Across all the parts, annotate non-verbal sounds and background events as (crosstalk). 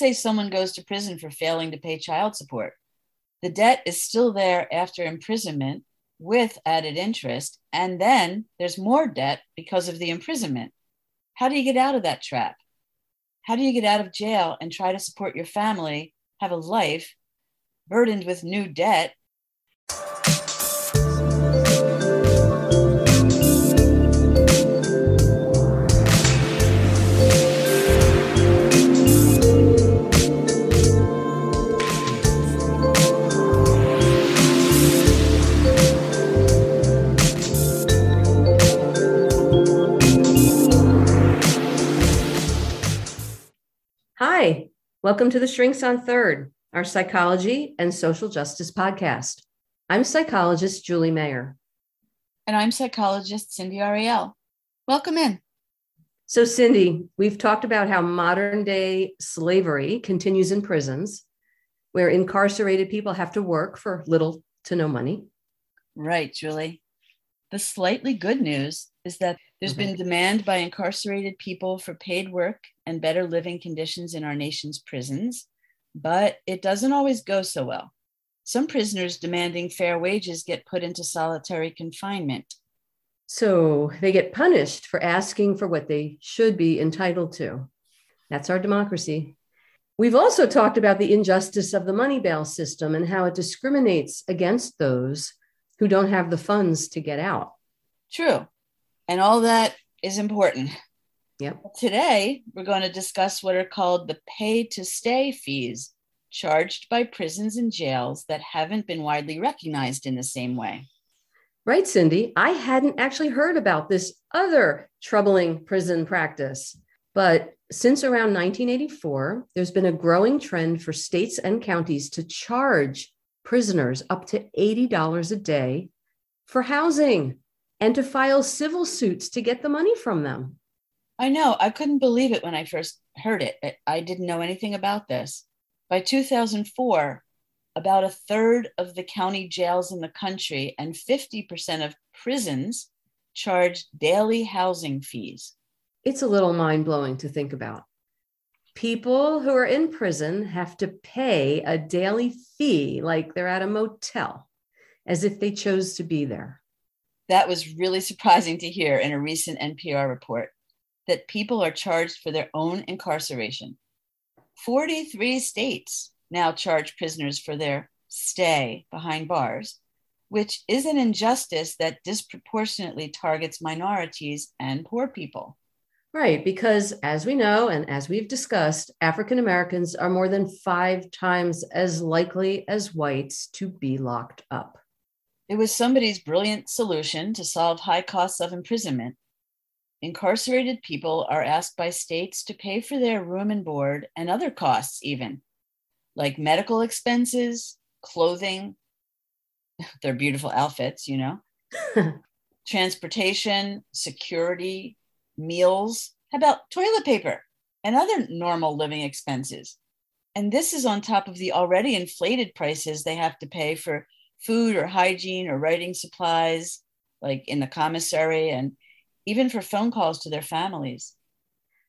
say someone goes to prison for failing to pay child support. The debt is still there after imprisonment with added interest, and then there's more debt because of the imprisonment. How do you get out of that trap? How do you get out of jail and try to support your family, have a life burdened with new debt welcome to the Shrinks on Third, our psychology and social justice podcast. I'm psychologist Julie Mayer. And I'm psychologist Cindy Ariel. Welcome in. So, Cindy, we've talked about how modern day slavery continues in prisons, where incarcerated people have to work for little to no money. Right, Julie. The slightly good news is that there's mm-hmm. been demand by incarcerated people for paid work and better living conditions in our nation's prisons, but it doesn't always go so well. Some prisoners demanding fair wages get put into solitary confinement. So they get punished for asking for what they should be entitled to. That's our democracy. We've also talked about the injustice of the money bail system and how it discriminates against those who don't have the funds to get out. True. And all that is important. Yep. Today, we're going to discuss what are called the pay to stay fees charged by prisons and jails that haven't been widely recognized in the same way. Right, Cindy. I hadn't actually heard about this other troubling prison practice. But since around 1984, there's been a growing trend for states and counties to charge prisoners up to $80 a day for housing and to file civil suits to get the money from them. I know. I couldn't believe it when I first heard it. I didn't know anything about this. By 2004, about a third of the county jails in the country and 50% of prisons charged daily housing fees. It's a little mind blowing to think about. People who are in prison have to pay a daily fee like they're at a motel, as if they chose to be there. That was really surprising to hear in a recent NPR report that people are charged for their own incarceration. 43 states now charge prisoners for their stay behind bars, which is an injustice that disproportionately targets minorities and poor people. Right, because as we know and as we've discussed, African Americans are more than five times as likely as whites to be locked up. It was somebody's brilliant solution to solve high costs of imprisonment. Incarcerated people are asked by states to pay for their room and board and other costs, even like medical expenses, clothing, (laughs) their beautiful outfits, you know, (laughs) transportation, security, meals. How about toilet paper and other normal living expenses? And this is on top of the already inflated prices they have to pay for food or hygiene or writing supplies, like in the commissary, and even for phone calls to their families.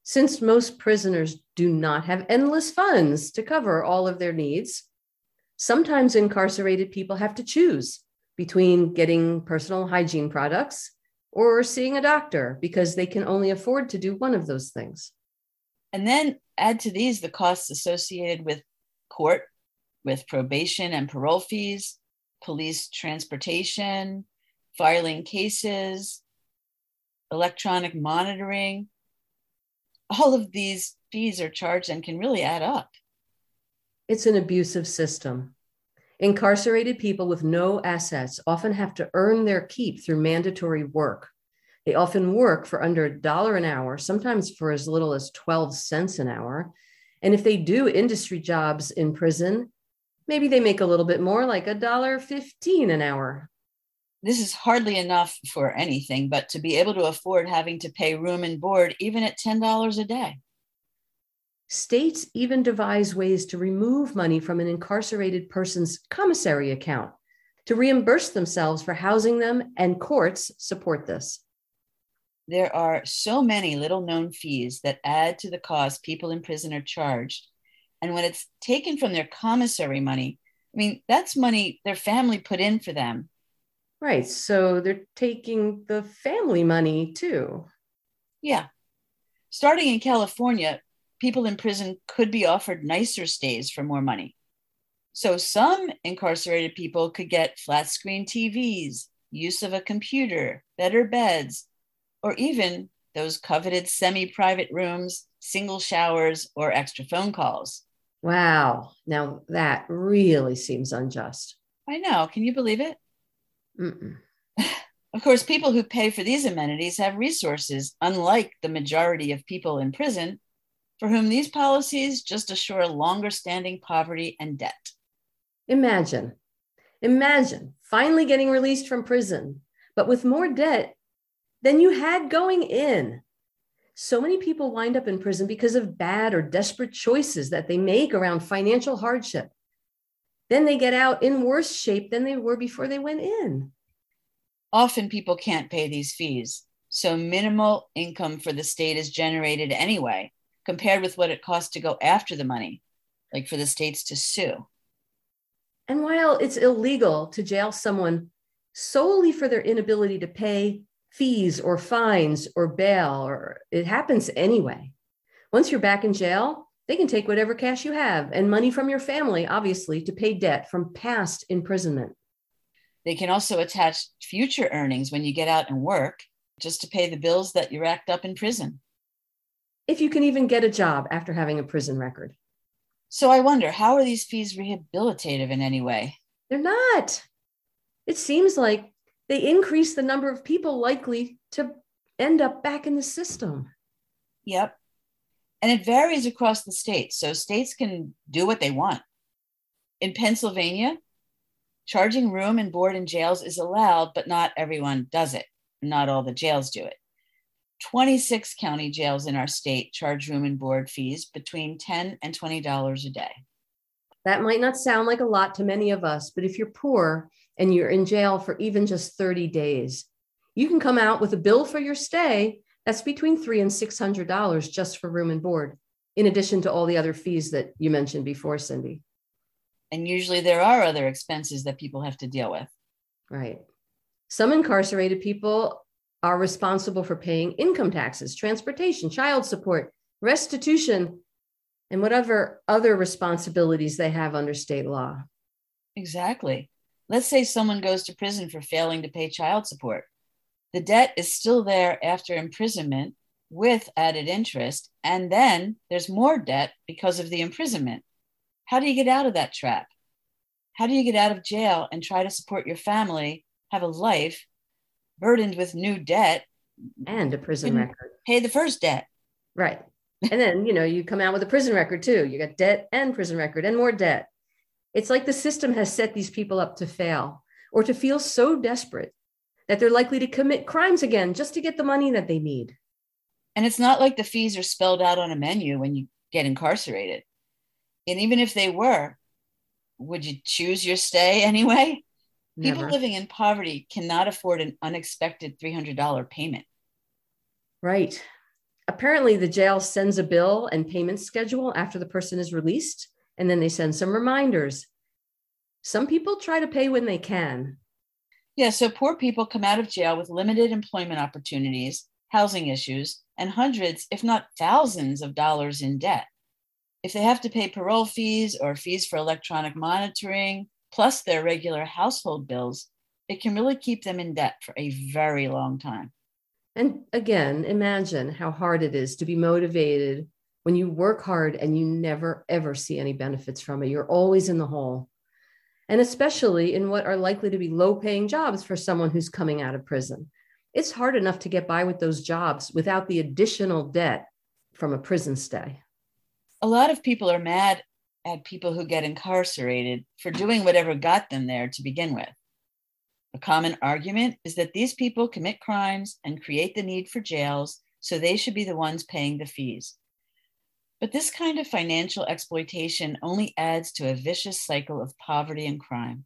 Since most prisoners do not have endless funds to cover all of their needs, sometimes incarcerated people have to choose between getting personal hygiene products or seeing a doctor because they can only afford to do one of those things. And then add to these the costs associated with court, with probation and parole fees, police transportation, filing cases, electronic monitoring. All of these fees are charged and can really add up. It's an abusive system. Incarcerated people with no assets often have to earn their keep through mandatory work. They often work for under a dollar an hour, sometimes for as little as 12 cents an hour. And if they do industry jobs in prison, maybe they make a little bit more, like a dollar fifteen an hour. This is hardly enough for anything, but to be able to afford having to pay room and board, even at $10 a day. States even devise ways to remove money from an incarcerated person's commissary account to reimburse themselves for housing them, and courts support this. There are so many little known fees that add to the cost people in prison are charged And when it's taken from their commissary money, I mean, that's money their family put in for them. Right. So they're taking the family money too. Yeah. Starting in California, people in prison could be offered nicer stays for more money. So some incarcerated people could get flat screen TVs, use of a computer, better beds, or even those coveted semi private rooms, single showers, or extra phone calls. Wow. Now that really seems unjust. I know. Can you believe it? (sighs) Of course, people who pay for these amenities have resources, unlike the majority of people in prison, for whom these policies just assure longer standing poverty and debt. Imagine, imagine finally getting released from prison, but with more debt than you had going in. So many people wind up in prison because of bad or desperate choices that they make around financial hardship. Then they get out in worse shape than they were before they went in. Often people can't pay these fees, so minimal income for the state is generated anyway, compared with what it costs to go after the money, like for the states to sue. And while it's illegal to jail someone solely for their inability to pay fees or fines or bail, or it happens anyway. Once you're back in jail, they can take whatever cash you have and money from your family, obviously, to pay debt from past imprisonment. They can also attach future earnings when you get out and work just to pay the bills that you racked up in prison. If you can even get a job after having a prison record. So I wonder, how are these fees rehabilitative in any way? They're not. It seems like they increase the number of people likely to end up back in the system. Yep. And it varies across the states. So states can do what they want. In Pennsylvania, charging room and board in jails is allowed, but not everyone does it. Not all the jails do it. 26 county jails in our state charge room and board fees between 10 and $20 a day. That might not sound like a lot to many of us, but if you're poor and you're in jail for even just 30 days, you can come out with a bill for your stay that's between three and six hundred dollars just for room and board, in addition to all the other fees that you mentioned before, Cindy. And usually there are other expenses that people have to deal with. Right. Some incarcerated people are responsible for paying income taxes, transportation, child support, restitution, and whatever other responsibilities they have under state law. Exactly. Let's say someone goes to prison for failing to pay child support. The debt is still there after imprisonment with added interest, and then there's more debt because of the imprisonment. How do you get out of that trap? How do you get out of jail and try to support your family, have a life burdened with new debt and a prison record? Pay the first debt. Right and then you know you come out with a prison record too. You got debt and prison record and more debt. It's like the system has set these people up to fail or to feel so desperate that they're likely to commit crimes again just to get the money that they need. And it's not like the fees are spelled out on a menu when you get incarcerated. And even if they were would you choose your stay (laughs) anyway? Never. people living in poverty cannot afford an unexpected $300 payment. Right apparently the jail sends a bill and payment schedule after the person is released, and then they send some reminders. Some people try to pay when they can. Yeah, so poor people come out of jail with limited employment opportunities, housing issues, and hundreds, if not thousands, of dollars in debt. If they have to pay parole fees or fees for electronic monitoring, plus their regular household bills, it can really keep them in debt for a very long time. And again, imagine how hard it is to be motivated when you work hard and you never, ever see any benefits from it. You're always in the hole. And especially in what are likely to be low paying jobs for someone who's coming out of prison. It's hard enough to get by with those jobs without the additional debt from a prison stay. A lot of people are mad at people who get incarcerated for doing whatever got them there to begin with. A common argument is that these people commit crimes and create the need for jails, so they should be the ones paying the fees. But this kind of financial exploitation only adds to a vicious cycle of poverty and crime.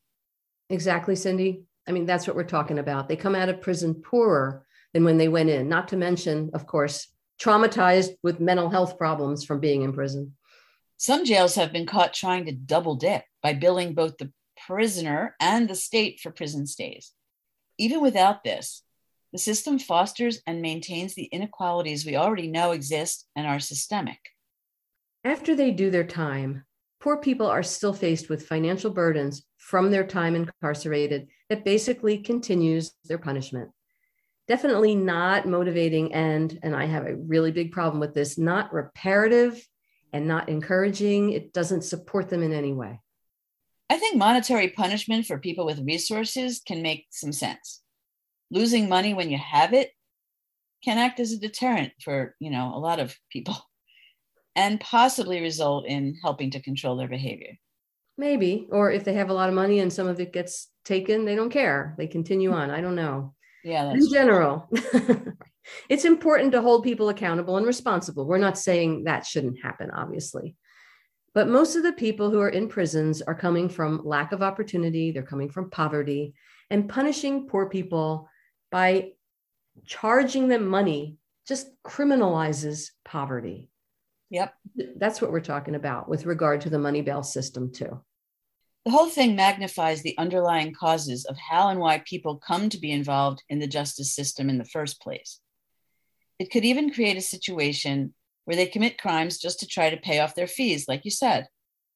Exactly, Cindy. I mean, that's what we're talking about. They come out of prison poorer than when they went in, not to mention, of course, traumatized with mental health problems from being in prison. Some jails have been caught trying to double dip by billing both the prisoner and the state for prison stays. Even without this, the system fosters and maintains the inequalities we already know exist and are systemic. After they do their time, poor people are still faced with financial burdens from their time incarcerated that basically continues their punishment. Definitely not motivating and, and I have a really big problem with this, not reparative and not encouraging. It doesn't support them in any way. I think monetary punishment for people with resources can make some sense. Losing money when you have it can act as a deterrent for, you know, a lot of people (laughs) and possibly result in helping to control their behavior. Maybe, or if they have a lot of money and some of it gets taken, they don't care. They continue on. I don't know. Yeah. in general, (laughs) it's important to hold people accountable and responsible. We're not saying that shouldn't happen, obviously. But most of the people who are in prisons are coming from lack of opportunity, they're coming from poverty, and punishing poor people by charging them money just criminalizes poverty. Yep. That's what we're talking about with regard to the money bail system, too. The whole thing magnifies the underlying causes of how and why people come to be involved in the justice system in the first place. It could even create a situation where they commit crimes just to try to pay off their fees, like you said,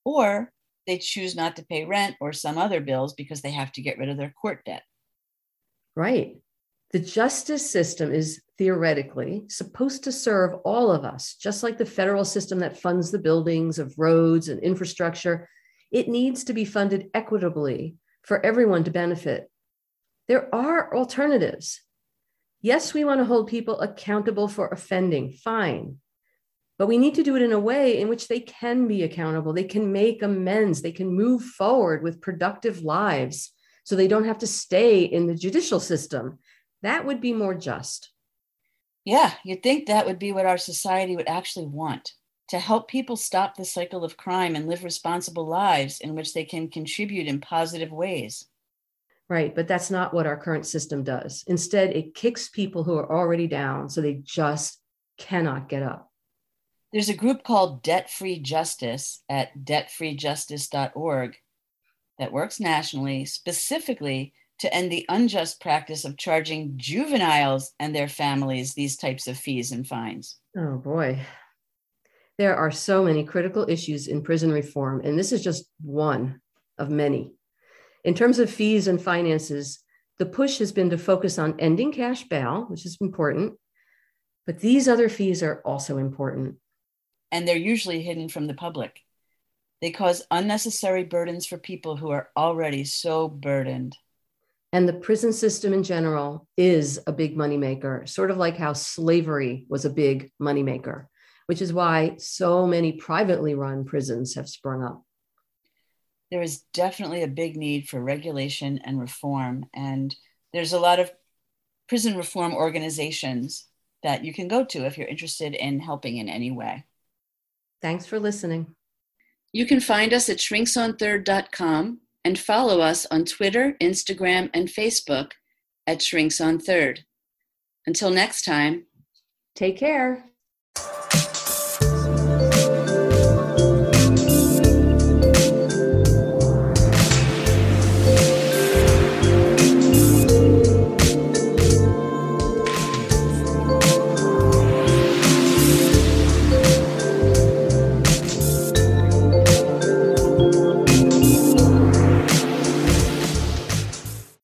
or they choose not to pay rent or some other bills because they have to get rid of their court debt. Right. The justice system is theoretically supposed to serve all of us, just like the federal system that funds the buildings of roads and infrastructure. It needs to be funded equitably for everyone to benefit. There are alternatives. Yes, we want to hold people accountable for offending, fine. But we need to do it in a way in which they can be accountable. They can make amends. They can move forward with productive lives so they don't have to stay in the judicial system. That would be more just. Yeah, you'd think that would be what our society would actually want to help people stop the cycle of crime and live responsible lives in which they can contribute in positive ways. Right, but that's not what our current system does. Instead, it kicks people who are already down so they just cannot get up. There's a group called Debt Free Justice at debtfreejustice.org that works nationally specifically to end the unjust practice of charging juveniles and their families these types of fees and fines. Oh boy. There are so many critical issues in prison reform, and this is just one of many. In terms of fees and finances, the push has been to focus on ending cash bail, which is important, but these other fees are also important and they're usually hidden from the public. They cause unnecessary burdens for people who are already so burdened. And the prison system in general is a big moneymaker, sort of like how slavery was a big moneymaker, which is why so many privately run prisons have sprung up. There is definitely a big need for regulation and reform. And there's a lot of prison reform organizations that you can go to if you're interested in helping in any way. Thanks for listening. You can find us at shrinksonthird.com and follow us on Twitter, Instagram, and Facebook at shrinksonthird. Until next time, take care.